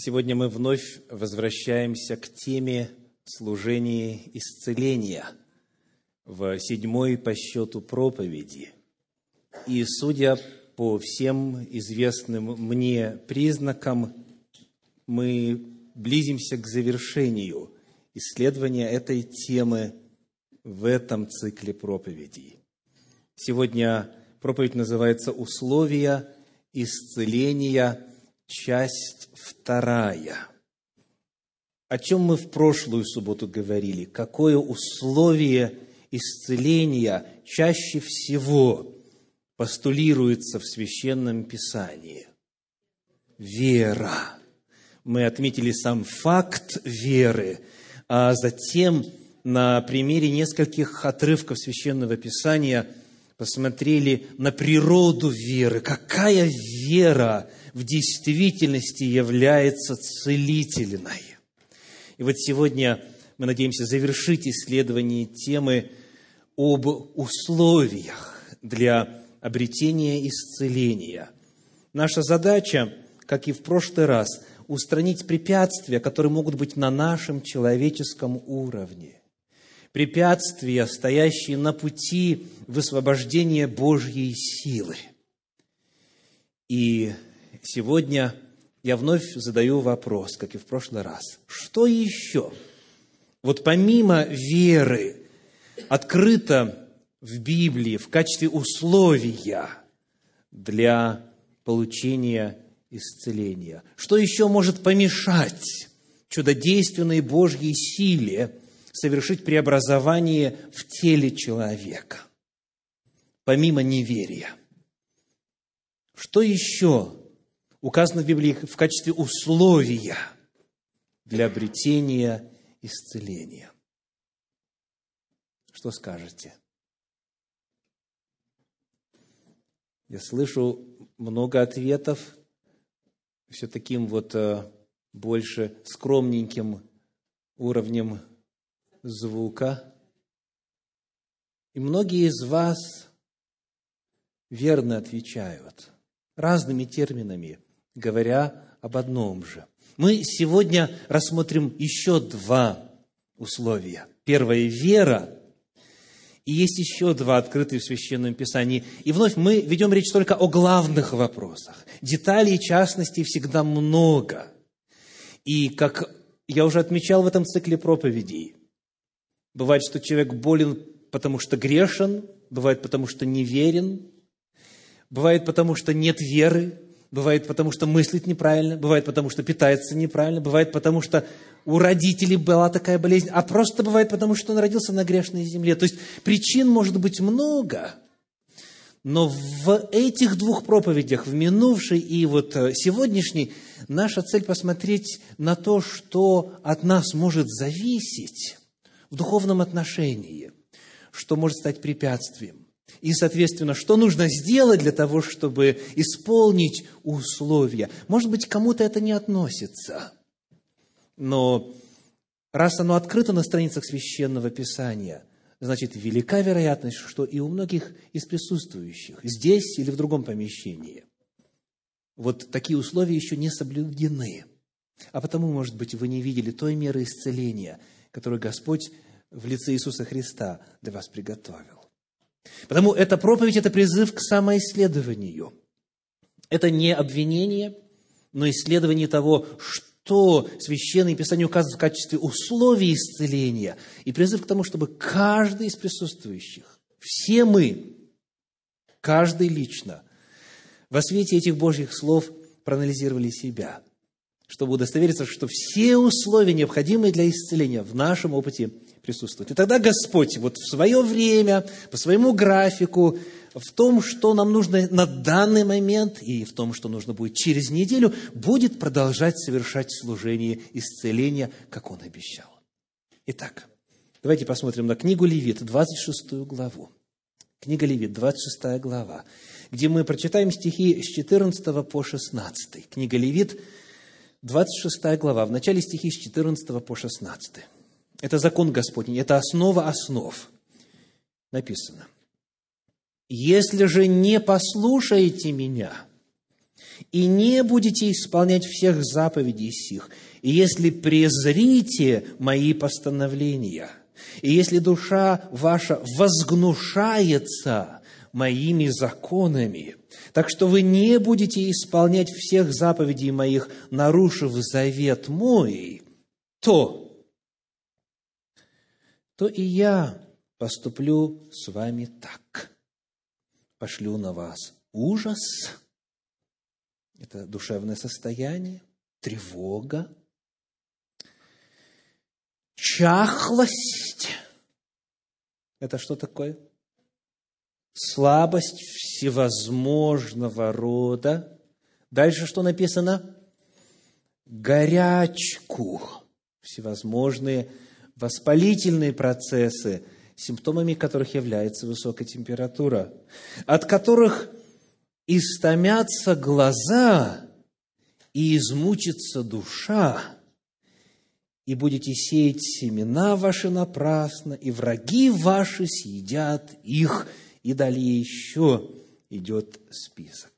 Сегодня мы вновь возвращаемся к теме служения исцеления в седьмой по счету проповеди. И судя по всем известным мне признакам, мы близимся к завершению исследования этой темы в этом цикле проповедей. Сегодня проповедь называется «Условия исцеления», часть вторая. О чем мы в прошлую субботу говорили? Какое условие исцеления чаще всего постулируется в Священном Писании? Вера. Мы отметили сам факт веры, а затем на примере нескольких отрывков Священного Писания посмотрели на природу веры. Какая вера в действительности является целительной? И вот сегодня мы надеемся завершить исследование темы об условиях для обретения исцеления. Наша задача, как и в прошлый раз, устранить препятствия, которые могут быть на нашем человеческом уровне. Препятствия, стоящие на пути высвобождения Божьей силы. И сегодня я вновь задаю вопрос, как и в прошлый раз. Что еще? Вот помимо веры, открыто в Библии в качестве условия для получения исцеления. Что еще может помешать чудодейственной Божьей силе совершить преобразование в теле человека, помимо неверия? Что еще указано в Библии в качестве условия для обретения исцеления? Что скажете? Я слышу много ответов, все таким вот э, больше скромненьким уровнем звука. И многие из вас верно отвечают разными терминами, говоря об одном же. Мы сегодня рассмотрим еще два условия. Первое – вера, и есть еще два открытые в Священном Писании. И вновь мы ведем речь только о главных вопросах. Деталей и частностей всегда много. И, как я уже отмечал в этом цикле проповедей, бывает, что человек болен, потому что грешен, бывает, потому что неверен, бывает, потому что нет веры, бывает, потому что мыслит неправильно, бывает, потому что питается неправильно, бывает, потому что у родителей была такая болезнь, а просто бывает потому, что он родился на грешной земле. То есть причин может быть много, но в этих двух проповедях, в минувшей и вот э, сегодняшней, наша цель посмотреть на то, что от нас может зависеть в духовном отношении, что может стать препятствием. И, соответственно, что нужно сделать для того, чтобы исполнить условия. Может быть, кому-то это не относится – но раз оно открыто на страницах Священного Писания, значит, велика вероятность, что и у многих из присутствующих, здесь или в другом помещении, вот такие условия еще не соблюдены. А потому, может быть, вы не видели той меры исцеления, которую Господь в лице Иисуса Христа для вас приготовил. Потому эта проповедь – это призыв к самоисследованию. Это не обвинение, но исследование того, что Священное Писание указывает в качестве условий исцеления, и призыв к тому, чтобы каждый из присутствующих, все мы, каждый лично, во свете этих Божьих слов проанализировали себя, чтобы удостовериться, что все условия, необходимые для исцеления, в нашем опыте присутствуют. И тогда Господь вот в свое время, по своему графику, в том, что нам нужно на данный момент и в том, что нужно будет через неделю, будет продолжать совершать служение исцеления, как Он обещал. Итак, давайте посмотрим на книгу Левит, 26 главу. Книга Левит, 26 глава, где мы прочитаем стихи с 14 по 16. Книга Левит, 26 глава, в начале стихи с 14 по 16. Это закон Господень, это основа основ. Написано – если же не послушаете меня и не будете исполнять всех заповедей сих, и если презрите мои постановления, и если душа ваша возгнушается моими законами, так что вы не будете исполнять всех заповедей моих, нарушив завет мой, то, то и я поступлю с вами так. Пошлю на вас ужас, это душевное состояние, тревога, чахлость. Это что такое? Слабость всевозможного рода. Дальше что написано? Горячку. Всевозможные воспалительные процессы, симптомами которых является высокая температура, от которых истомятся глаза и измучится душа, и будете сеять семена ваши напрасно, и враги ваши съедят их, и далее еще идет список.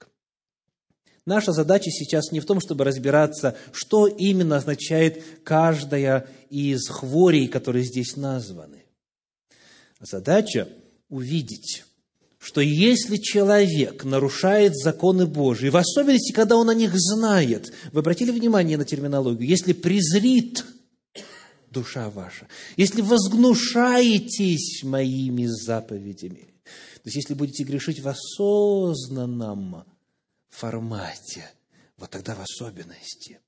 Наша задача сейчас не в том, чтобы разбираться, что именно означает каждая из хворей, которые здесь названы. Задача увидеть, что если человек нарушает законы Божьи, в особенности, когда он о них знает, вы обратили внимание на терминологию, если презрит душа ваша, если возгнушаетесь моими заповедями, то есть если будете грешить в осознанном формате, вот тогда в особенности,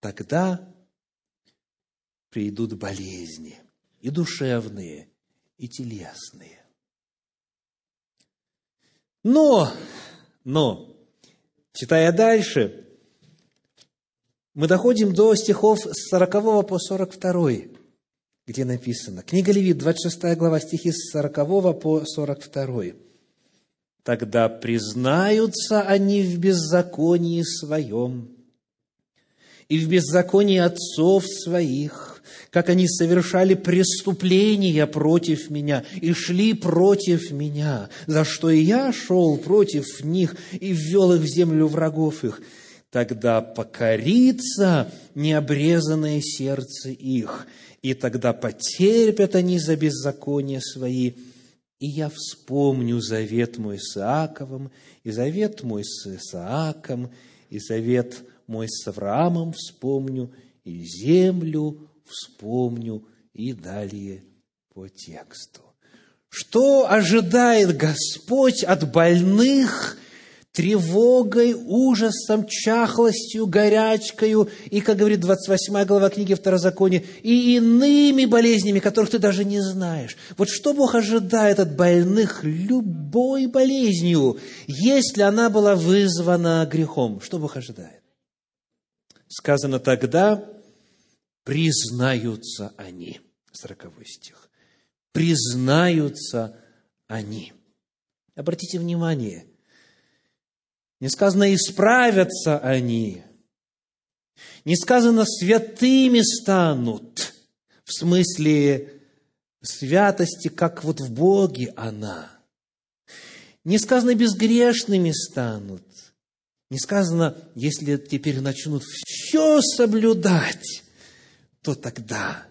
тогда придут болезни и душевные, и телесные. Но, но, читая дальше, мы доходим до стихов с 40 по 42, где написано, книга Левит, 26 глава, стихи с 40 по 42. Тогда признаются они в беззаконии своем и в беззаконии отцов своих, как они совершали преступления против меня и шли против меня, за что и я шел против них и ввел их в землю врагов их. Тогда покорится необрезанное сердце их, и тогда потерпят они за беззаконие свои, и я вспомню завет мой с Иаковом, и завет мой с Исааком, и завет мой с Авраамом вспомню, и землю вспомню, и далее по тексту. Что ожидает Господь от больных тревогой, ужасом, чахлостью, горячкою, и, как говорит 28 глава книги Второзакония, и иными болезнями, которых ты даже не знаешь. Вот что Бог ожидает от больных любой болезнью, если она была вызвана грехом? Что Бог ожидает? Сказано тогда, признаются они. Сороковой стих. Признаются они. Обратите внимание – не сказано, исправятся они. Не сказано, святыми станут. В смысле святости, как вот в Боге она. Не сказано, безгрешными станут. Не сказано, если теперь начнут все соблюдать, то тогда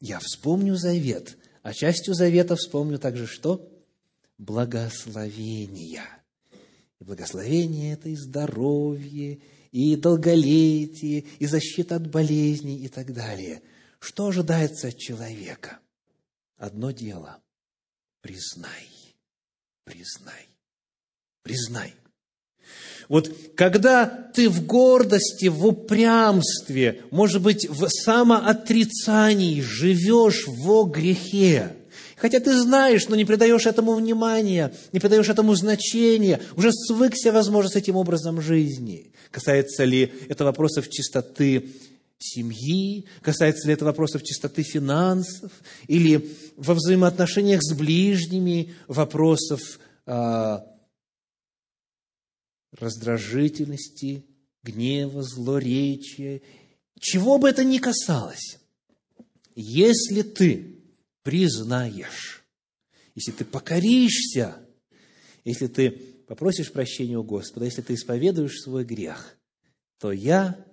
я вспомню завет. А частью завета вспомню также что? Благословения – и благословение это и здоровье, и долголетие, и защита от болезней и так далее. Что ожидается от человека? Одно дело – признай, признай, признай. Вот когда ты в гордости, в упрямстве, может быть, в самоотрицании живешь во грехе, Хотя ты знаешь, но не придаешь этому внимания, не придаешь этому значения, уже свыкся, возможно, с этим образом жизни. Касается ли это вопросов чистоты семьи, касается ли это вопросов чистоты финансов, или во взаимоотношениях с ближними вопросов а, раздражительности, гнева, злоречия, чего бы это ни касалось, если ты признаешь, если ты покоришься, если ты попросишь прощения у Господа, если ты исповедуешь свой грех, то я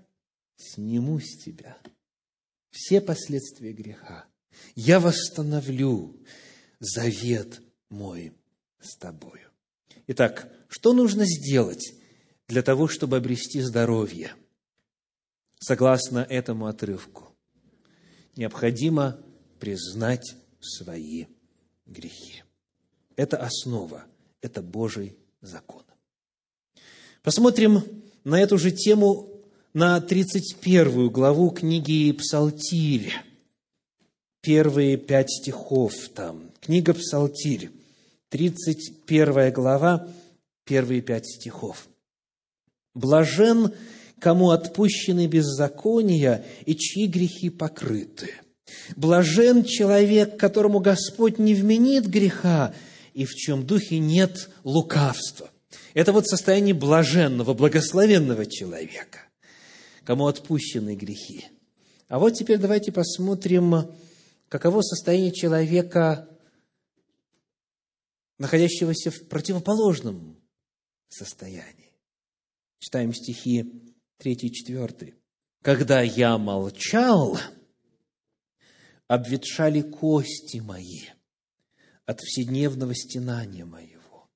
сниму с тебя все последствия греха. Я восстановлю завет мой с тобою. Итак, что нужно сделать для того, чтобы обрести здоровье? Согласно этому отрывку, необходимо признать свои грехи. Это основа, это Божий закон. Посмотрим на эту же тему на 31 главу книги Псалтирь. Первые пять стихов там. Книга Псалтирь, 31 глава, первые пять стихов. «Блажен, кому отпущены беззакония и чьи грехи покрыты. Блажен человек, которому Господь не вменит греха, и в чем духе нет лукавства. Это вот состояние блаженного, благословенного человека, кому отпущены грехи. А вот теперь давайте посмотрим, каково состояние человека, находящегося в противоположном состоянии. Читаем стихи 3 и 4. «Когда я молчал, обветшали кости мои от вседневного стенания моего.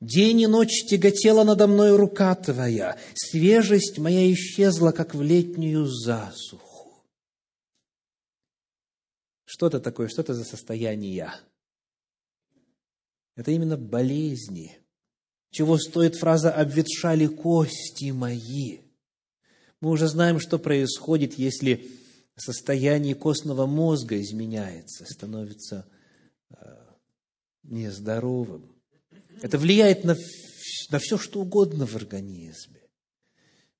День и ночь тяготела надо мной рука Твоя, свежесть моя исчезла, как в летнюю засуху. Что это такое? Что это за состояние? Это именно болезни. Чего стоит фраза «обветшали кости мои»? Мы уже знаем, что происходит, если состояние костного мозга изменяется, становится нездоровым. Это влияет на, на все, что угодно в организме.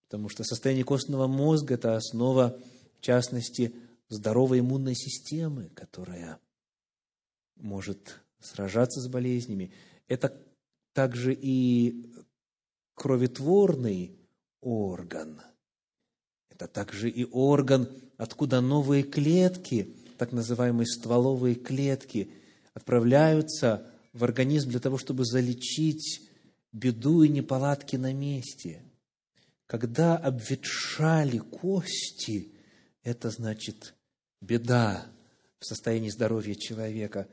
Потому что состояние костного мозга – это основа, в частности, здоровой иммунной системы, которая может сражаться с болезнями. Это также и кроветворный орган. Это также и орган, откуда новые клетки, так называемые стволовые клетки, отправляются в организм для того, чтобы залечить беду и неполадки на месте. Когда обветшали кости, это значит беда в состоянии здоровья человека.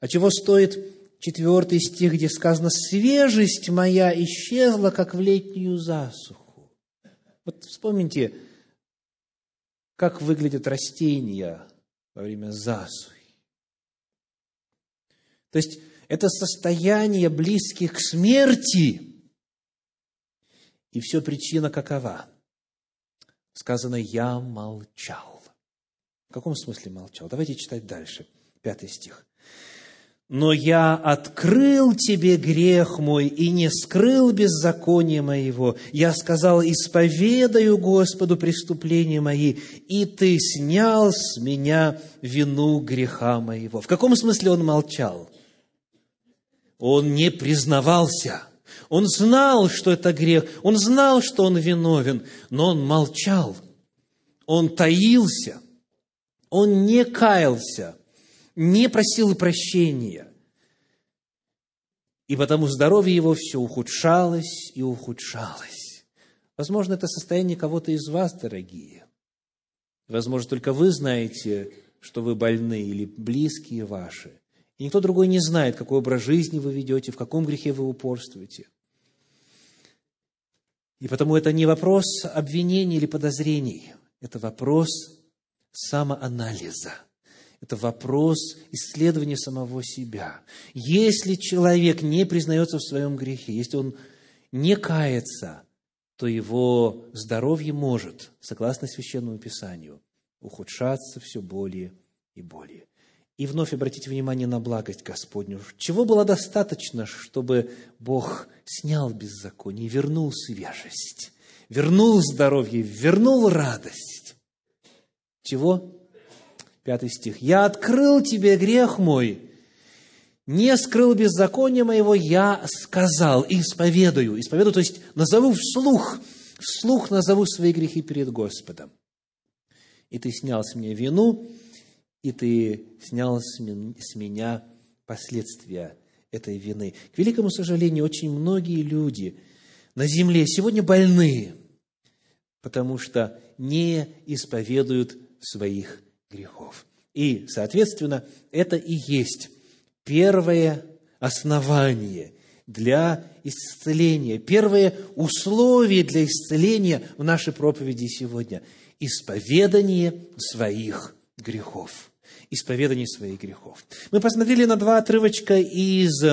А чего стоит четвертый стих, где сказано «свежесть моя исчезла, как в летнюю засуху». Вот вспомните, как выглядят растения во время засухи. То есть, это состояние близких к смерти. И все причина какова? Сказано, я молчал. В каком смысле молчал? Давайте читать дальше. Пятый стих. «Но я открыл тебе грех мой и не скрыл беззаконие моего. Я сказал, исповедаю Господу преступления мои, и ты снял с меня вину греха моего». В каком смысле он молчал? Он не признавался. Он знал, что это грех. Он знал, что он виновен, но он молчал. Он таился. Он не каялся, не просил прощения. И потому здоровье его все ухудшалось и ухудшалось. Возможно, это состояние кого-то из вас, дорогие. Возможно, только вы знаете, что вы больны, или близкие ваши. И никто другой не знает, какой образ жизни вы ведете, в каком грехе вы упорствуете. И потому это не вопрос обвинений или подозрений, это вопрос самоанализа. Это вопрос исследования самого себя. Если человек не признается в своем грехе, если он не кается, то его здоровье может, согласно Священному Писанию, ухудшаться все более и более. И вновь обратите внимание на благость Господню. Чего было достаточно, чтобы Бог снял беззаконие, вернул свежесть, вернул здоровье, вернул радость? Чего? Пятый стих. «Я открыл тебе грех мой, не скрыл беззакония моего, я сказал, исповедую». Исповедую, то есть назову вслух, вслух назову свои грехи перед Господом. И ты снял с меня вину, и ты снял с меня последствия этой вины. К великому сожалению, очень многие люди на земле сегодня больны, потому что не исповедуют своих грехов. И, соответственно, это и есть первое основание для исцеления, первое условие для исцеления в нашей проповеди сегодня – исповедание своих грехов. Исповедание своих грехов. Мы посмотрели на два отрывочка из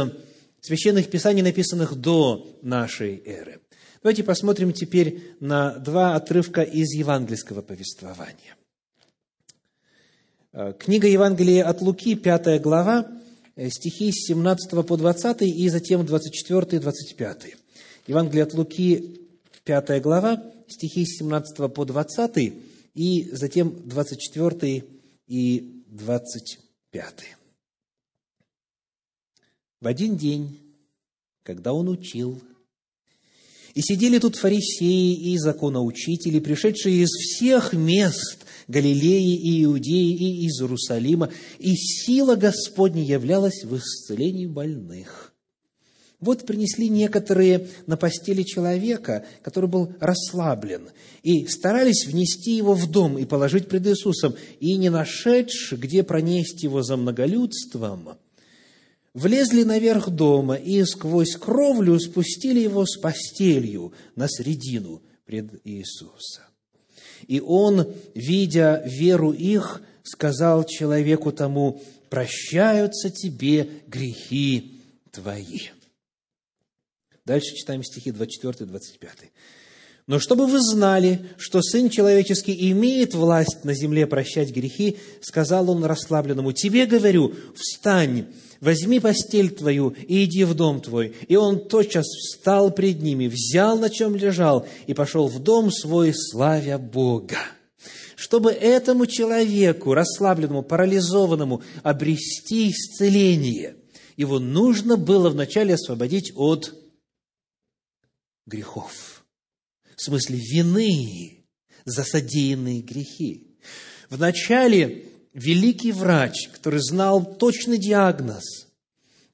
священных писаний, написанных до нашей эры. Давайте посмотрим теперь на два отрывка из евангельского повествования. Книга Евангелия от Луки, пятая глава, Э, стихи с 17 по 20 и затем 24 и 25. Евангелие от Луки, 5 глава, стихи с 17 по 20 и затем 24 и 25. В один день, когда он учил, и сидели тут фарисеи и законоучители, пришедшие из всех мест Галилеи и Иудеи и из Иерусалима, и сила Господня являлась в исцелении больных. Вот принесли некоторые на постели человека, который был расслаблен, и старались внести его в дом и положить пред Иисусом, и не нашедши, где пронести его за многолюдством, влезли наверх дома и сквозь кровлю спустили его с постелью на средину пред Иисуса. И он, видя веру их, сказал человеку тому, прощаются тебе грехи твои. Дальше читаем стихи 24 25. Но чтобы вы знали, что Сын Человеческий имеет власть на земле прощать грехи, сказал он расслабленному, тебе говорю, встань, возьми постель твою и иди в дом твой. И он тотчас встал пред ними, взял, на чем лежал, и пошел в дом свой, славя Бога. Чтобы этому человеку, расслабленному, парализованному, обрести исцеление, его нужно было вначале освободить от грехов. В смысле вины за содеянные грехи. Вначале великий врач, который знал точный диагноз,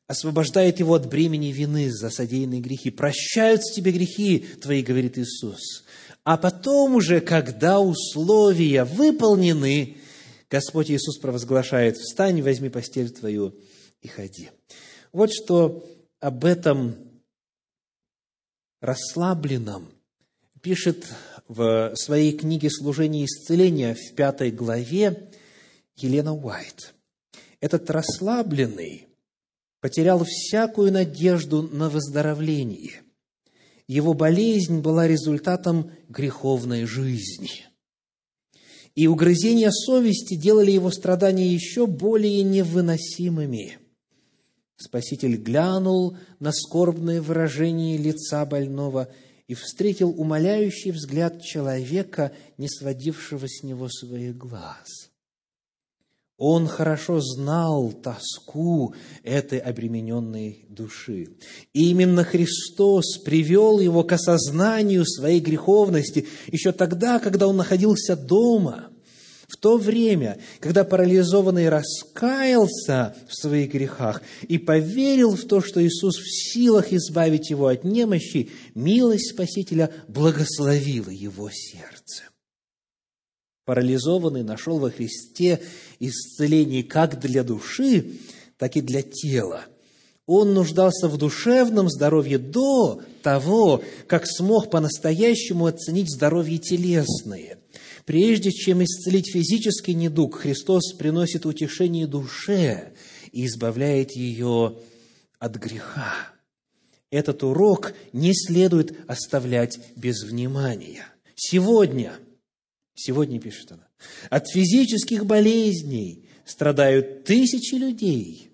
освобождает его от бремени вины за содеянные грехи. «Прощаются тебе грехи твои», говорит Иисус. А потом уже, когда условия выполнены, Господь Иисус провозглашает, «Встань, возьми постель твою и ходи». Вот что об этом расслабленном пишет в своей книге «Служение исцеления» в пятой главе Елена Уайт. Этот расслабленный потерял всякую надежду на выздоровление. Его болезнь была результатом греховной жизни. И угрызения совести делали его страдания еще более невыносимыми. Спаситель глянул на скорбное выражение лица больного и встретил умоляющий взгляд человека, не сводившего с него своих глаз – он хорошо знал тоску этой обремененной души. И именно Христос привел его к осознанию своей греховности еще тогда, когда он находился дома. В то время, когда парализованный раскаялся в своих грехах и поверил в то, что Иисус в силах избавить его от немощи, милость Спасителя благословила его сердце парализованный нашел во Христе исцеление как для души, так и для тела. Он нуждался в душевном здоровье до того, как смог по-настоящему оценить здоровье телесное. Прежде чем исцелить физический недуг, Христос приносит утешение душе и избавляет ее от греха. Этот урок не следует оставлять без внимания. Сегодня – Сегодня, пишет она, от физических болезней страдают тысячи людей,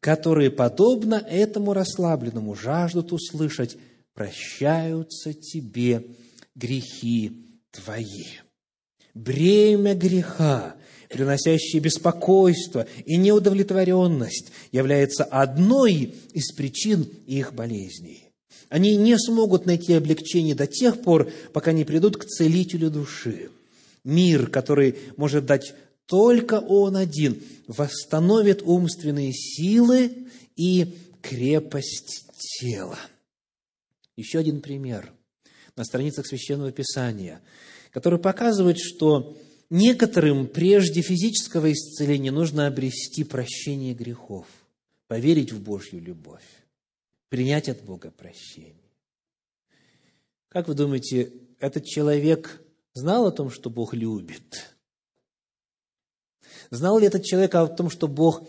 которые, подобно этому расслабленному, жаждут услышать «прощаются тебе грехи твои». Бремя греха, приносящее беспокойство и неудовлетворенность, является одной из причин их болезней. Они не смогут найти облегчение до тех пор, пока не придут к целителю души – мир, который может дать только Он один, восстановит умственные силы и крепость тела. Еще один пример на страницах Священного Писания, который показывает, что некоторым прежде физического исцеления нужно обрести прощение грехов, поверить в Божью любовь, принять от Бога прощение. Как вы думаете, этот человек знал о том, что Бог любит? Знал ли этот человек о том, что Бог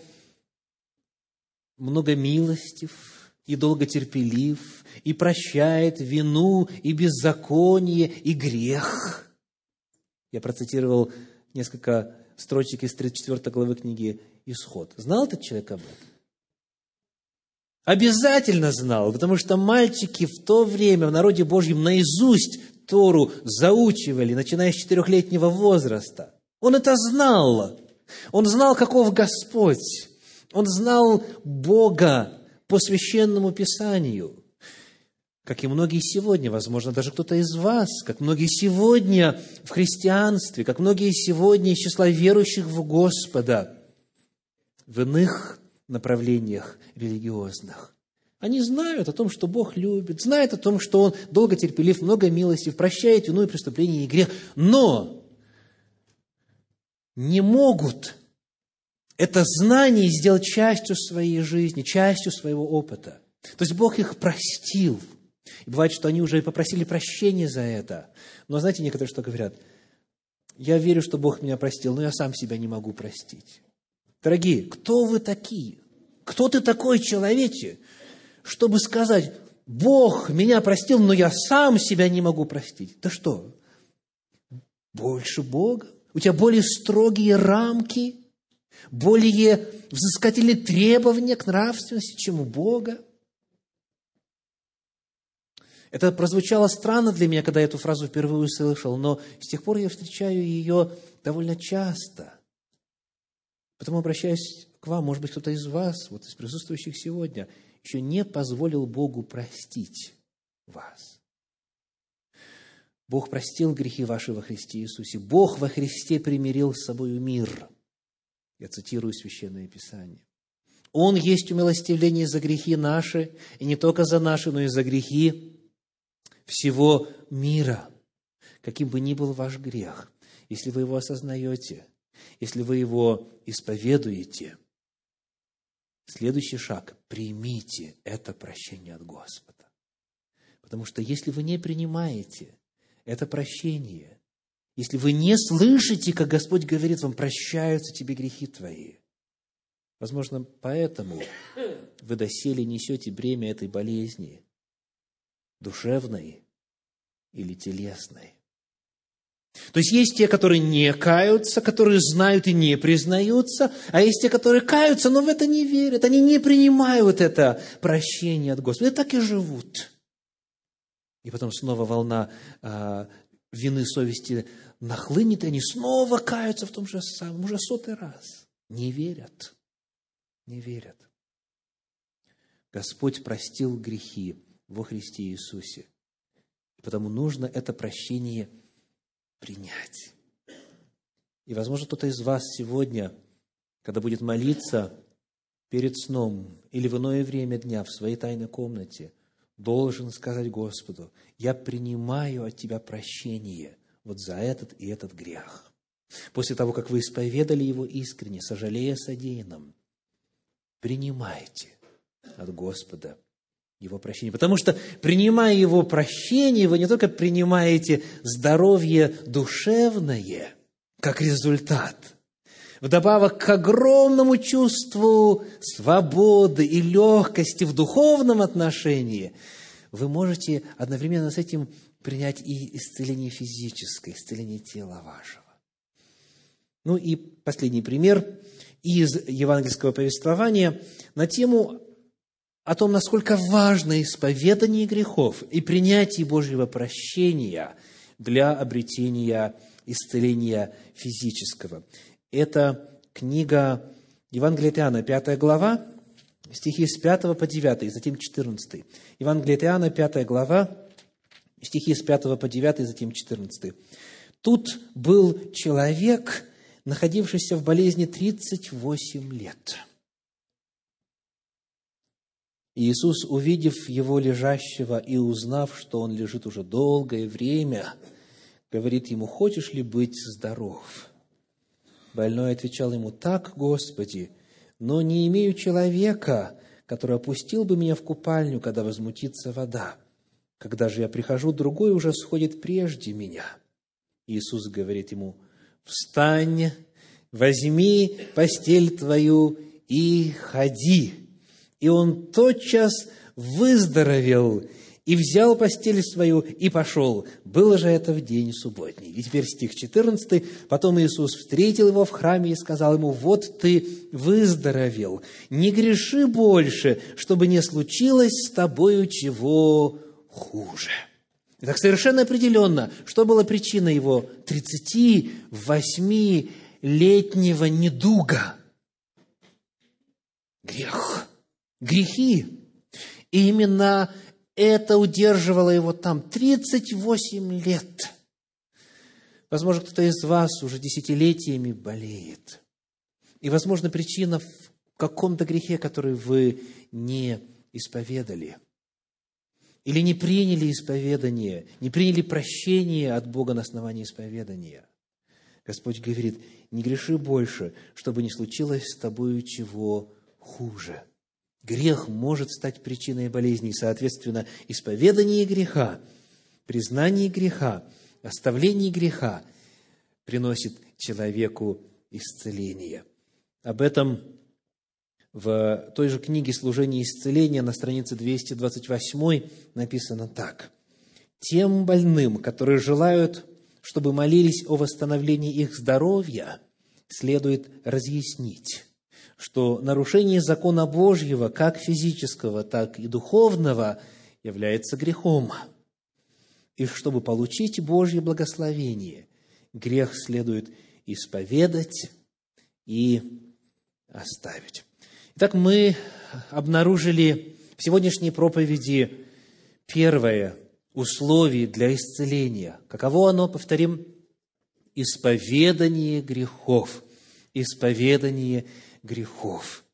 много милостив и долготерпелив, и прощает вину, и беззаконие, и грех? Я процитировал несколько строчек из 34 главы книги «Исход». Знал этот человек об этом? Обязательно знал, потому что мальчики в то время в народе Божьем наизусть Тору заучивали, начиная с четырехлетнего возраста. Он это знал. Он знал, каков Господь. Он знал Бога по священному Писанию. Как и многие сегодня, возможно, даже кто-то из вас, как многие сегодня в христианстве, как многие сегодня из числа верующих в Господа, в иных направлениях религиозных. Они знают о том, что Бог любит, знают о том, что Он долго терпелив, много милости, прощает вину и преступление и грех, но не могут это знание сделать частью своей жизни, частью своего опыта. То есть Бог их простил. И бывает, что они уже попросили прощения за это. Но знаете, некоторые что говорят? Я верю, что Бог меня простил, но я сам себя не могу простить. Дорогие, кто вы такие? Кто ты такой, человече, чтобы сказать, Бог меня простил, но я сам себя не могу простить? Да что? Больше Бога? У тебя более строгие рамки, более взыскательные требования к нравственности, чем у Бога? Это прозвучало странно для меня, когда я эту фразу впервые услышал, но с тех пор я встречаю ее довольно часто. Потому обращаюсь к вам, может быть, кто-то из вас, вот из присутствующих сегодня, еще не позволил Богу простить вас. Бог простил грехи ваши во Христе Иисусе. Бог во Христе примирил с собой мир. Я цитирую Священное Писание. Он есть умилостивление за грехи наши, и не только за наши, но и за грехи всего мира. Каким бы ни был ваш грех, если вы его осознаете, если вы его исповедуете, следующий шаг – примите это прощение от Господа. Потому что если вы не принимаете это прощение, если вы не слышите, как Господь говорит вам, прощаются тебе грехи твои, возможно, поэтому вы доселе несете бремя этой болезни, душевной или телесной. То есть есть те, которые не каются, которые знают и не признаются, а есть те, которые каются, но в это не верят, они не принимают это прощение от Господа, и так и живут. И потом снова волна а, вины, совести нахлынет, и они снова каются в том же самом, уже сотый раз. Не верят, не верят. Господь простил грехи во Христе Иисусе. Потому нужно это прощение принять. И, возможно, кто-то из вас сегодня, когда будет молиться перед сном или в иное время дня в своей тайной комнате, должен сказать Господу, я принимаю от Тебя прощение вот за этот и этот грех. После того, как вы исповедали его искренне, сожалея содеянным, принимайте от Господа его прощение. Потому что, принимая Его прощение, вы не только принимаете здоровье душевное, как результат, вдобавок к огромному чувству свободы и легкости в духовном отношении, вы можете одновременно с этим принять и исцеление физическое, исцеление тела вашего. Ну и последний пример из евангельского повествования на тему о том, насколько важно исповедание грехов и принятие Божьего прощения для обретения исцеления физического. Это книга Евангелия от Иоанна, 5 глава, стихи с 5 по 9, и затем 14. Евангелие от Иоанна, 5 глава, стихи с 5 по 9, и затем 14. Тут был человек, находившийся в болезни 38 лет – Иисус, увидев его лежащего и узнав, что он лежит уже долгое время, говорит ему, «Хочешь ли быть здоров?» Больной отвечал ему, «Так, Господи, но не имею человека, который опустил бы меня в купальню, когда возмутится вода. Когда же я прихожу, другой уже сходит прежде меня». Иисус говорит ему, «Встань, возьми постель твою и ходи». И он тотчас выздоровел и взял постель свою и пошел. Было же это в день субботний. И теперь стих 14. Потом Иисус встретил его в храме и сказал ему, вот ты выздоровел, не греши больше, чтобы не случилось с тобою чего хуже. Так совершенно определенно, что была причина его 38-летнего недуга? Грех. Грехи. И именно это удерживало его там 38 лет. Возможно, кто-то из вас уже десятилетиями болеет. И, возможно, причина в каком-то грехе, который вы не исповедали – или не приняли исповедание, не приняли прощение от Бога на основании исповедания. Господь говорит, не греши больше, чтобы не случилось с тобою чего хуже. Грех может стать причиной болезни, соответственно, исповедание греха, признание греха, оставление греха приносит человеку исцеление. Об этом в той же книге «Служение и исцеления» на странице 228 написано так. «Тем больным, которые желают, чтобы молились о восстановлении их здоровья, следует разъяснить, что нарушение закона Божьего, как физического, так и духовного, является грехом. И чтобы получить Божье благословение, грех следует исповедать и оставить. Итак, мы обнаружили в сегодняшней проповеди первое условие для исцеления. Каково оно, повторим, исповедание грехов. Исповедание грехов.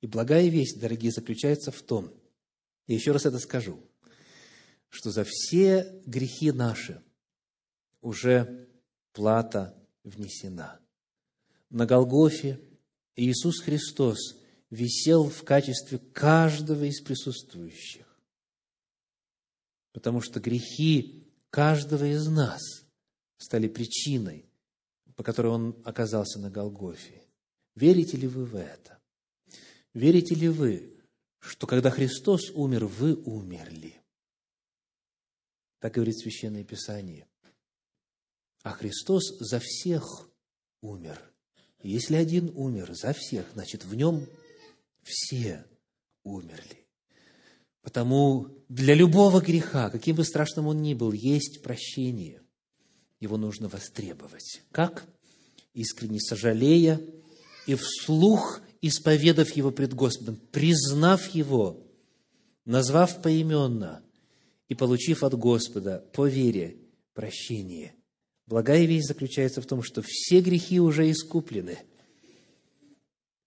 И благая весть, дорогие, заключается в том, я еще раз это скажу, что за все грехи наши уже плата внесена. На Голгофе Иисус Христос висел в качестве каждого из присутствующих. Потому что грехи каждого из нас стали причиной, по которой он оказался на Голгофе. Верите ли вы в это? Верите ли вы, что когда Христос умер, вы умерли? Так говорит Священное Писание. А Христос за всех умер. И если один умер за всех, значит, в нем все умерли. Потому для любого греха, каким бы страшным он ни был, есть прощение. Его нужно востребовать. Как? Искренне сожалея и вслух исповедав его пред Господом, признав его, назвав поименно и получив от Господа по вере прощение. Благая весть заключается в том, что все грехи уже искуплены –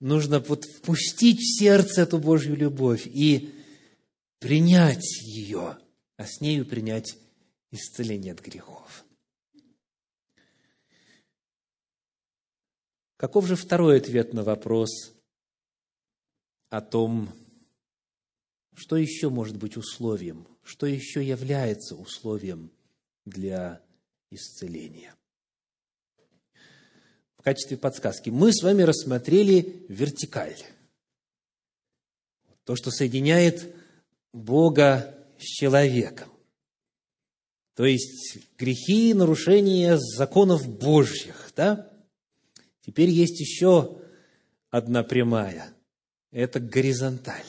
нужно вот впустить в сердце эту Божью любовь и принять ее, а с нею принять исцеление от грехов. Каков же второй ответ на вопрос о том, что еще может быть условием, что еще является условием для исцеления? в качестве подсказки. Мы с вами рассмотрели вертикаль. То, что соединяет Бога с человеком. То есть грехи, нарушения законов Божьих. Да? Теперь есть еще одна прямая. Это горизонталь.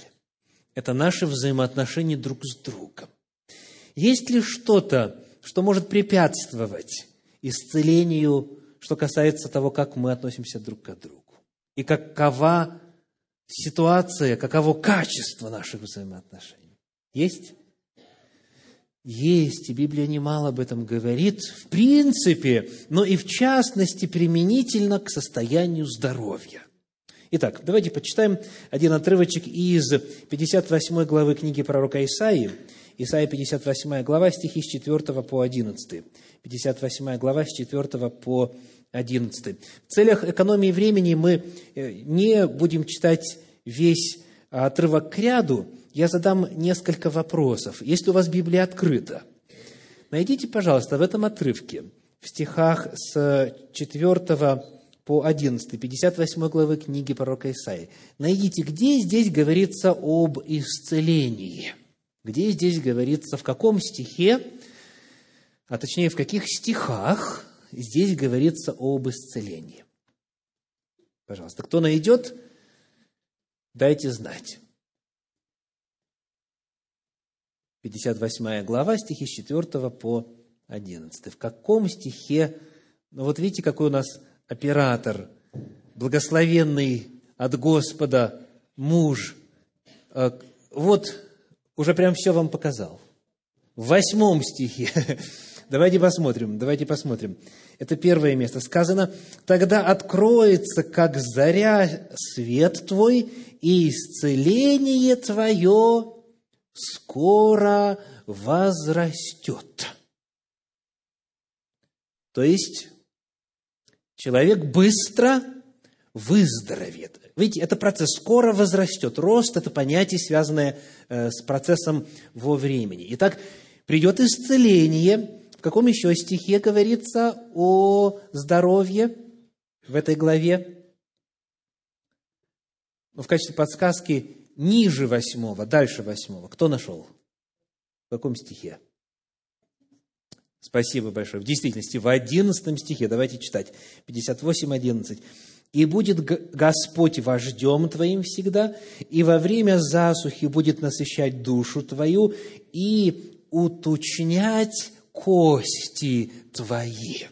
Это наши взаимоотношения друг с другом. Есть ли что-то, что может препятствовать исцелению что касается того, как мы относимся друг к другу. И какова ситуация, каково качество наших взаимоотношений. Есть? Есть, и Библия немало об этом говорит, в принципе, но и в частности применительно к состоянию здоровья. Итак, давайте почитаем один отрывочек из 58 главы книги пророка Исаии. Исаия 58 глава, стихи с 4 по 11. 58 глава, с 4 по 11. В целях экономии времени мы э, не будем читать весь отрывок к ряду. Я задам несколько вопросов. Если у вас Библия открыта, найдите, пожалуйста, в этом отрывке, в стихах с 4 по 11, 58 главы книги пророка Исаии. Найдите, где здесь говорится об исцелении. Где здесь говорится, в каком стихе, а точнее, в каких стихах здесь говорится об исцелении. Пожалуйста, кто найдет, дайте знать. 58 глава, стихи с 4 по 11. В каком стихе, ну вот видите, какой у нас оператор, благословенный от Господа муж, э, вот уже прям все вам показал. В восьмом стихе, давайте посмотрим, давайте посмотрим. Это первое место. Сказано, тогда откроется, как заря, свет твой, и исцеление твое скоро возрастет. То есть, человек быстро выздоровеет. Видите, это процесс скоро возрастет. Рост – это понятие, связанное э, с процессом во времени. Итак, придет исцеление. В каком еще стихе говорится о здоровье в этой главе? Ну, в качестве подсказки ниже восьмого, дальше восьмого. Кто нашел? В каком стихе? Спасибо большое. В действительности, в одиннадцатом стихе, давайте читать, 58, 11. «И будет Господь вождем твоим всегда, и во время засухи будет насыщать душу твою, и уточнять кости твои».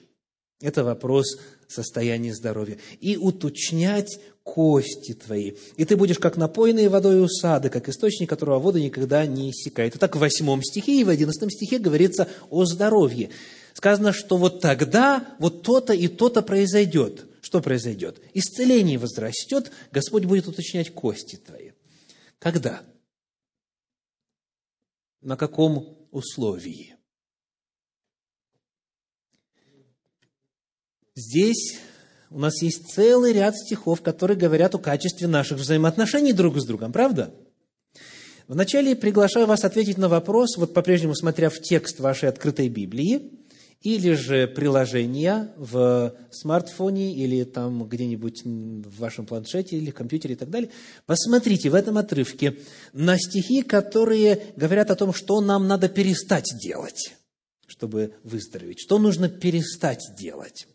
Это вопрос состояния здоровья. «И уточнять кости твои. И ты будешь как напоенные водой усады, как источник, которого вода никогда не иссякает. Итак, в восьмом стихе и в одиннадцатом стихе говорится о здоровье. Сказано, что вот тогда вот то-то и то-то произойдет. Что произойдет? Исцеление возрастет, Господь будет уточнять кости твои. Когда? На каком условии? Здесь у нас есть целый ряд стихов, которые говорят о качестве наших взаимоотношений друг с другом, правда? Вначале приглашаю вас ответить на вопрос, вот по-прежнему смотря в текст вашей открытой Библии, или же приложения в смартфоне, или там где-нибудь в вашем планшете, или компьютере и так далее. Посмотрите в этом отрывке на стихи, которые говорят о том, что нам надо перестать делать, чтобы выздороветь, что нужно перестать делать.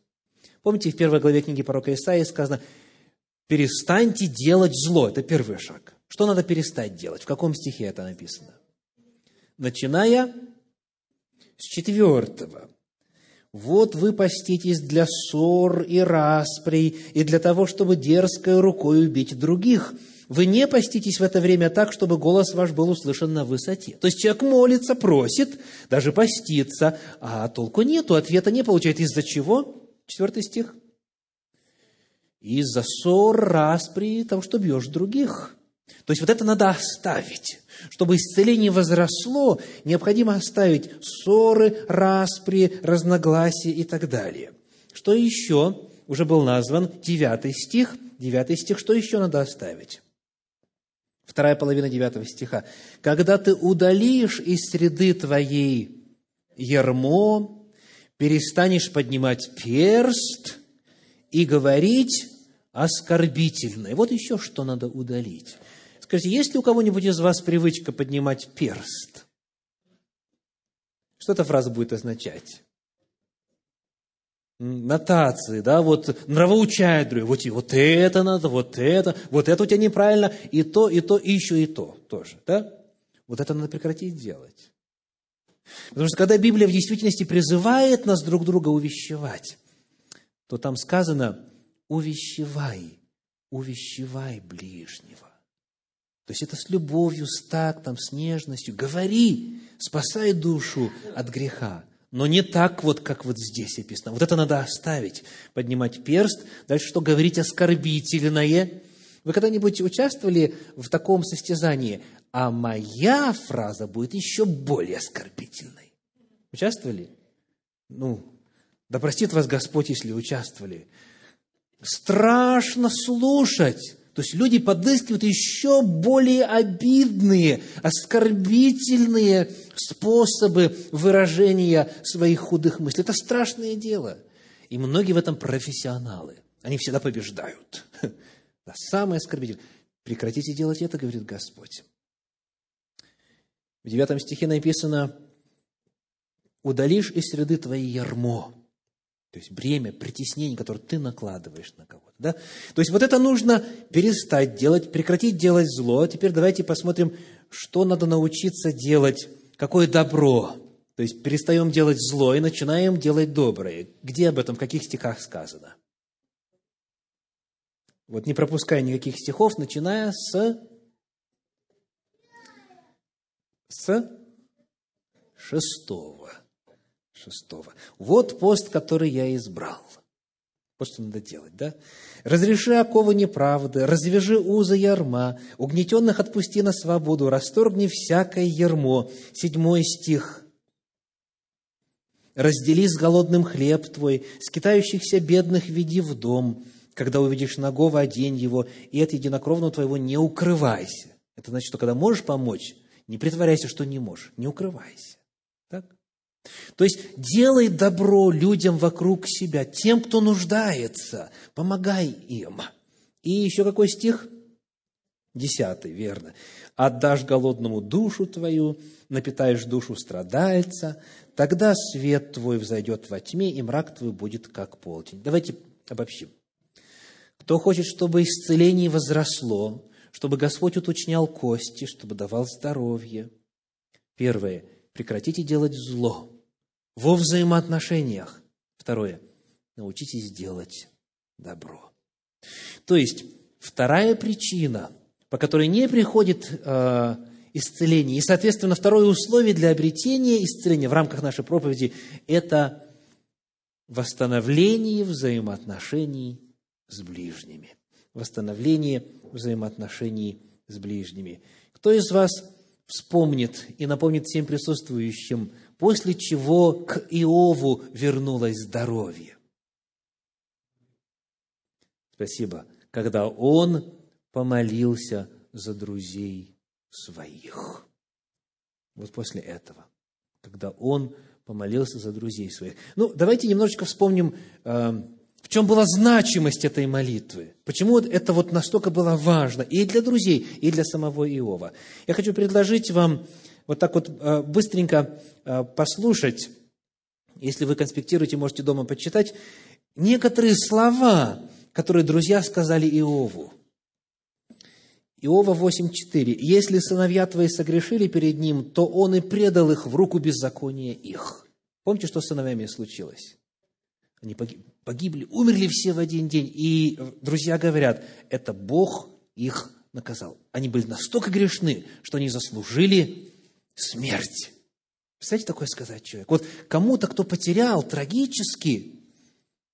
Помните, в первой главе книги пророка Исаии сказано, перестаньте делать зло. Это первый шаг. Что надо перестать делать? В каком стихе это написано? Начиная с четвертого. Вот вы поститесь для ссор и расприй, и для того, чтобы дерзкой рукой убить других. Вы не поститесь в это время так, чтобы голос ваш был услышан на высоте. То есть человек молится, просит, даже постится, а толку нету, ответа не получает. Из-за чего? Четвертый стих. Из-за ссор, распри, того, что бьешь других. То есть вот это надо оставить. Чтобы исцеление возросло, необходимо оставить ссоры, распри, разногласия и так далее. Что еще? Уже был назван девятый стих. Девятый стих, что еще надо оставить? Вторая половина девятого стиха. «Когда ты удалишь из среды твоей ермо, перестанешь поднимать перст и говорить оскорбительное. Вот еще что надо удалить. Скажите, есть ли у кого-нибудь из вас привычка поднимать перст? Что эта фраза будет означать? Нотации, да, вот нравоучают друг, вот, вот это надо, вот это, вот это у тебя неправильно, и то, и то, и еще и то тоже, да? Вот это надо прекратить делать. Потому что когда Библия в действительности призывает нас друг друга увещевать, то там сказано «увещевай, увещевай ближнего». То есть это с любовью, с тактом, с нежностью. Говори, спасай душу от греха. Но не так вот, как вот здесь описано. Вот это надо оставить, поднимать перст. Дальше что? Говорить оскорбительное. Вы когда-нибудь участвовали в таком состязании? А моя фраза будет еще более оскорбительной. Участвовали? Ну, да простит вас Господь, если участвовали. Страшно слушать. То есть люди подыскивают еще более обидные, оскорбительные способы выражения своих худых мыслей. Это страшное дело. И многие в этом профессионалы. Они всегда побеждают. Да, самое оскорбительное. Прекратите делать это, говорит Господь. В девятом стихе написано, удалишь из среды твоей ярмо, то есть бремя, притеснение, которое ты накладываешь на кого-то. Да? То есть вот это нужно перестать делать, прекратить делать зло. А теперь давайте посмотрим, что надо научиться делать, какое добро. То есть перестаем делать зло и начинаем делать доброе. Где об этом, в каких стихах сказано? Вот не пропуская никаких стихов, начиная с, с шестого. Шестого. Вот пост, который я избрал. Вот что надо делать, да? «Разреши оковы неправды, развяжи узы ярма, угнетенных отпусти на свободу, расторгни всякое ярмо». Седьмой стих. «Раздели с голодным хлеб твой, скитающихся бедных веди в дом, когда увидишь нагого, одень его, и от единокровного твоего не укрывайся. Это значит, что когда можешь помочь, не притворяйся, что не можешь, не укрывайся. Так? То есть делай добро людям вокруг себя, тем, кто нуждается, помогай им. И еще какой стих? Десятый, верно. «Отдашь голодному душу твою, напитаешь душу страдальца, тогда свет твой взойдет во тьме, и мрак твой будет как полдень». Давайте обобщим. Кто хочет, чтобы исцеление возросло, чтобы Господь уточнял кости, чтобы давал здоровье. Первое. Прекратите делать зло во взаимоотношениях. Второе. Научитесь делать добро. То есть, вторая причина, по которой не приходит э, исцеление, и, соответственно, второе условие для обретения исцеления в рамках нашей проповеди – это восстановление взаимоотношений с ближними. Восстановление взаимоотношений с ближними. Кто из вас вспомнит и напомнит всем присутствующим, после чего к Иову вернулось здоровье? Спасибо. Когда он помолился за друзей своих. Вот после этого, когда он помолился за друзей своих. Ну, давайте немножечко вспомним э, в чем была значимость этой молитвы? Почему это вот настолько было важно и для друзей, и для самого Иова? Я хочу предложить вам вот так вот э, быстренько э, послушать, если вы конспектируете, можете дома почитать, некоторые слова, которые друзья сказали Иову. Иова 8.4. «Если сыновья твои согрешили перед ним, то он и предал их в руку беззакония их». Помните, что с сыновьями случилось? Они погибли, умерли все в один день. И друзья говорят, это Бог их наказал. Они были настолько грешны, что они заслужили смерть. Представляете, такое сказать человек? Вот кому-то, кто потерял трагически,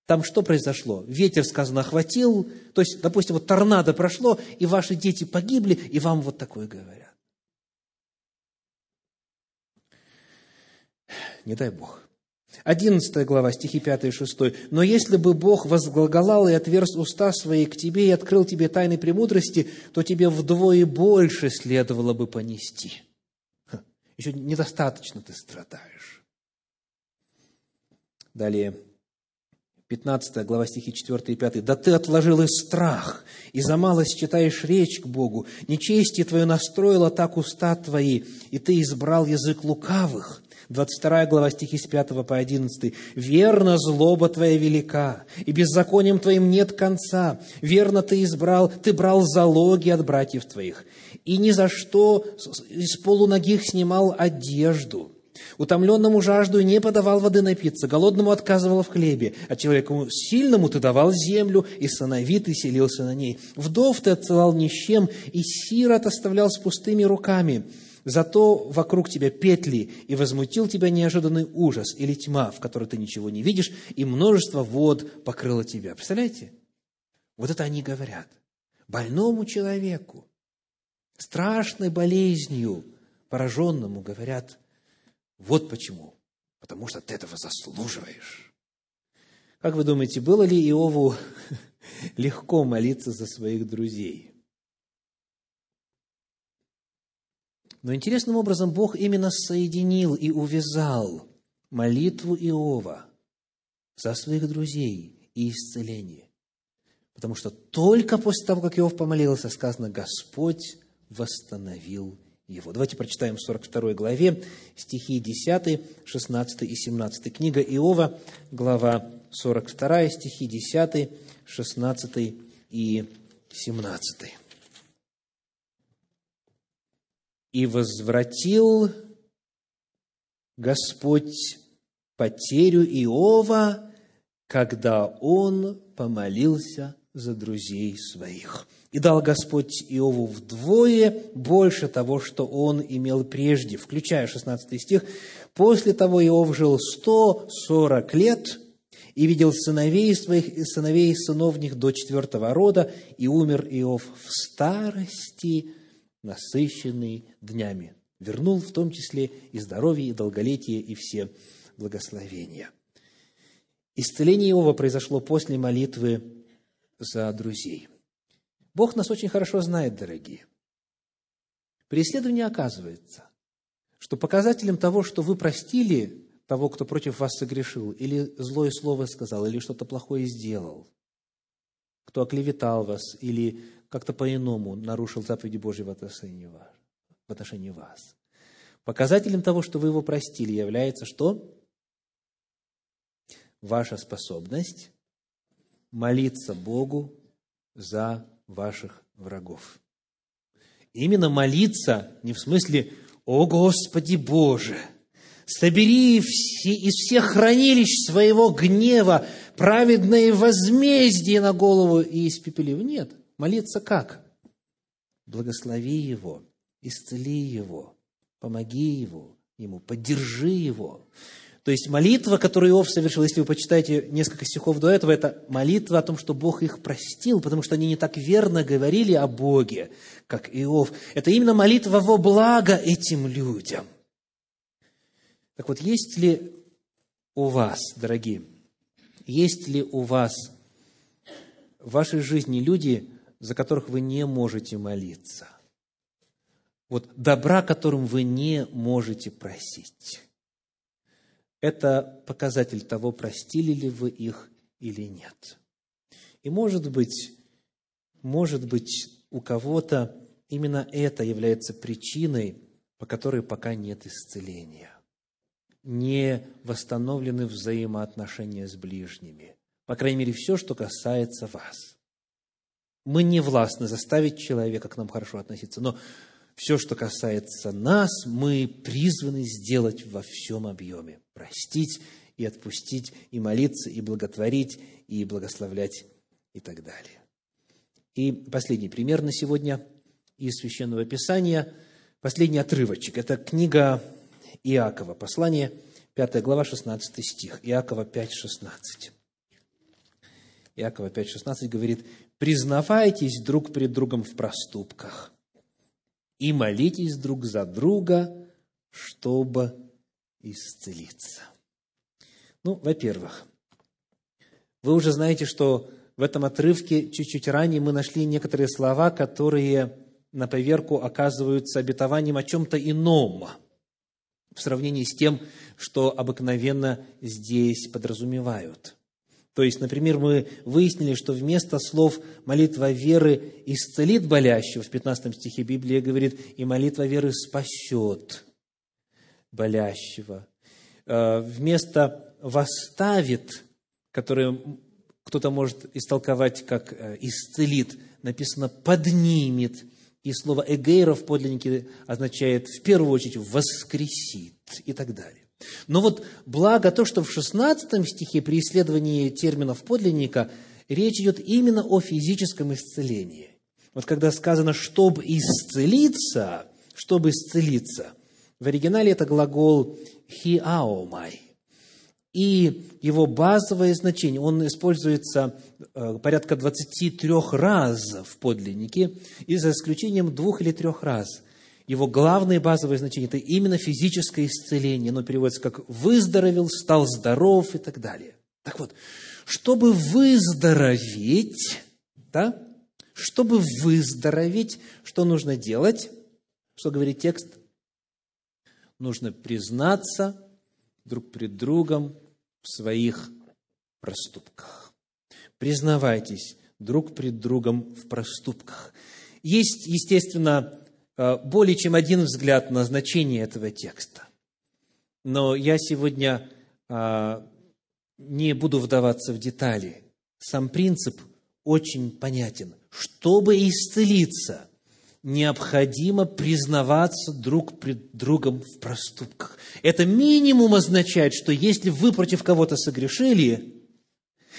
там что произошло? Ветер, сказано, охватил, то есть, допустим, вот торнадо прошло, и ваши дети погибли, и вам вот такое говорят. Не дай Бог. 11 глава, стихи 5 и 6. «Но если бы Бог возглаголал и отверз уста свои к тебе и открыл тебе тайны премудрости, то тебе вдвое больше следовало бы понести». Еще недостаточно ты страдаешь. Далее, 15 глава стихи 4 и 5. «Да ты отложил и страх, и за малость читаешь речь к Богу, нечестие твое настроило так уста твои, и ты избрал язык лукавых, 22 глава стихи с 5 по 11. «Верно, злоба твоя велика, и беззаконием твоим нет конца. Верно ты избрал, ты брал залоги от братьев твоих, и ни за что из полуногих снимал одежду». Утомленному жажду не подавал воды напиться, голодному отказывал в хлебе, а человеку сильному ты давал землю, и сыновитый селился на ней. Вдов ты отсылал ни с чем, и сирот оставлял с пустыми руками. Зато вокруг тебя петли, и возмутил тебя неожиданный ужас или тьма, в которой ты ничего не видишь, и множество вод покрыло тебя. Представляете? Вот это они говорят. больному человеку, страшной болезнью пораженному говорят, вот почему, потому что ты этого заслуживаешь. Как вы думаете, было ли Иову легко молиться за своих друзей? Но интересным образом Бог именно соединил и увязал молитву Иова за своих друзей и исцеление. Потому что только после того, как Иов помолился, сказано, Господь восстановил его. Давайте прочитаем в 42 главе стихи 10, 16 и 17. Книга Иова, глава 42, стихи 10, 16 и 17. «И возвратил Господь потерю Иова, когда он помолился за друзей своих. И дал Господь Иову вдвое больше того, что он имел прежде, включая 16 стих. После того Иов жил 140 лет и видел сыновей своих и сыновей сынов них до четвертого рода, и умер Иов в старости, насыщенный днями. Вернул в том числе и здоровье, и долголетие, и все благословения. Исцеление Иова произошло после молитвы за друзей. Бог нас очень хорошо знает, дорогие. При исследовании оказывается, что показателем того, что вы простили того, кто против вас согрешил, или злое слово сказал, или что-то плохое сделал, кто оклеветал вас, или как-то по-иному нарушил заповеди Божьи в отношении вас. В отношении вас. Показателем того, что вы его простили, является что? Ваша способность молиться Богу за ваших врагов. Именно молиться не в смысле «О Господи Боже, собери все, из всех хранилищ своего гнева праведное возмездие на голову и испепели». Нет, молиться как? Благослови его, исцели его, помоги его, ему, поддержи его. То есть молитва, которую Иов совершил, если вы почитаете несколько стихов до этого, это молитва о том, что Бог их простил, потому что они не так верно говорили о Боге, как Иов. Это именно молитва во благо этим людям. Так вот, есть ли у вас, дорогие, есть ли у вас в вашей жизни люди, за которых вы не можете молиться? Вот добра, которым вы не можете просить это показатель того, простили ли вы их или нет. И может быть, может быть, у кого-то именно это является причиной, по которой пока нет исцеления. Не восстановлены взаимоотношения с ближними. По крайней мере, все, что касается вас. Мы не властны заставить человека к нам хорошо относиться, но все, что касается нас, мы призваны сделать во всем объеме. Простить и отпустить, и молиться, и благотворить, и благословлять, и так далее. И последний пример на сегодня из Священного Писания, последний отрывочек. Это книга Иакова, послание, 5 глава, 16 стих. Иакова 5, 16. Иакова 5, 16 говорит, «Признавайтесь друг пред другом в проступках, и молитесь друг за друга, чтобы исцелиться. Ну, во-первых, вы уже знаете, что в этом отрывке чуть-чуть ранее мы нашли некоторые слова, которые на поверку оказываются обетованием о чем-то ином в сравнении с тем, что обыкновенно здесь подразумевают. То есть, например, мы выяснили, что вместо слов «молитва веры исцелит болящего» в 15 стихе Библии говорит «и молитва веры спасет болящего». Э, вместо «восставит», которое кто-то может истолковать как э, «исцелит», написано «поднимет». И слово «эгейра» в подлиннике означает в первую очередь «воскресит» и так далее. Но вот благо то, что в 16 стихе при исследовании терминов подлинника речь идет именно о физическом исцелении. Вот когда сказано «чтобы исцелиться», «чтобы исцелиться», в оригинале это глагол «хиаомай». И его базовое значение, он используется э, порядка 23 раз в подлиннике, и за исключением двух или трех раз. Его главное базовое значение – это именно физическое исцеление. Оно переводится как «выздоровел», «стал здоров» и так далее. Так вот, чтобы выздороветь, да, чтобы выздороветь, что нужно делать? Что говорит текст? Нужно признаться друг пред другом в своих проступках. Признавайтесь друг пред другом в проступках. Есть, естественно, более чем один взгляд на значение этого текста. Но я сегодня э, не буду вдаваться в детали. Сам принцип очень понятен. Чтобы исцелиться, необходимо признаваться друг пред другом в проступках. Это минимум означает, что если вы против кого-то согрешили,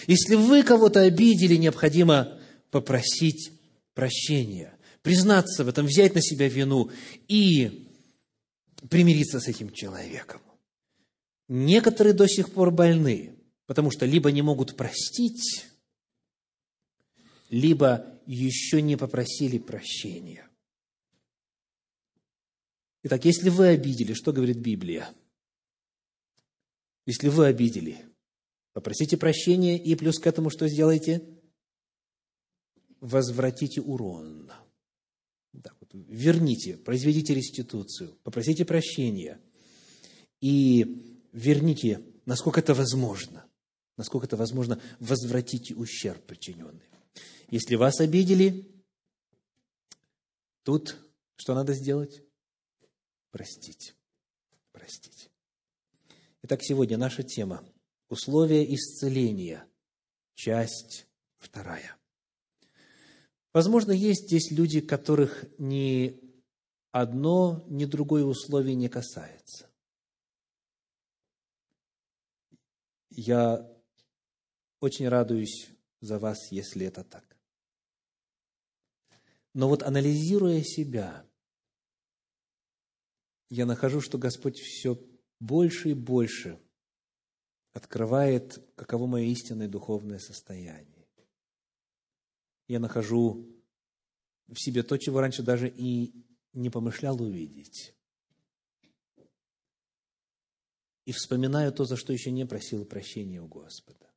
если вы кого-то обидели, необходимо попросить прощения, признаться в этом, взять на себя вину и примириться с этим человеком. Некоторые до сих пор больны, потому что либо не могут простить, либо еще не попросили прощения. Итак, если вы обидели, что говорит Библия? Если вы обидели, попросите прощения и плюс к этому что сделайте? Возвратите урон. Верните, произведите реституцию, попросите прощения и верните, насколько это возможно, насколько это возможно, возвратите ущерб причиненный. Если вас обидели, тут что надо сделать? Простить. Простить. Итак, сегодня наша тема – условия исцеления, часть вторая. Возможно, есть здесь люди, которых ни одно, ни другое условие не касается. Я очень радуюсь за вас, если это так. Но вот анализируя себя, я нахожу, что Господь все больше и больше открывает, каково мое истинное духовное состояние. Я нахожу в себе то, чего раньше даже и не помышлял увидеть. И вспоминаю то, за что еще не просил прощения у Господа.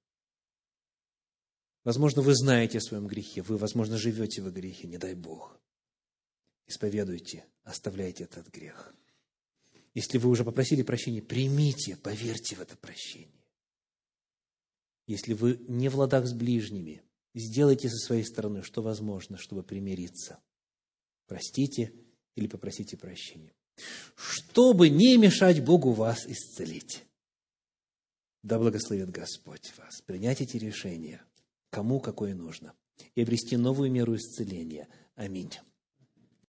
Возможно, вы знаете о своем грехе, вы, возможно, живете в грехе, не дай Бог. Исповедуйте, оставляйте этот грех. Если вы уже попросили прощения, примите, поверьте в это прощение. Если вы не в ладах с ближними, сделайте со своей стороны, что возможно, чтобы примириться. Простите или попросите прощения. Чтобы не мешать Богу вас исцелить. Да благословит Господь вас. Принять эти решения – кому какое нужно, и обрести новую меру исцеления. Аминь.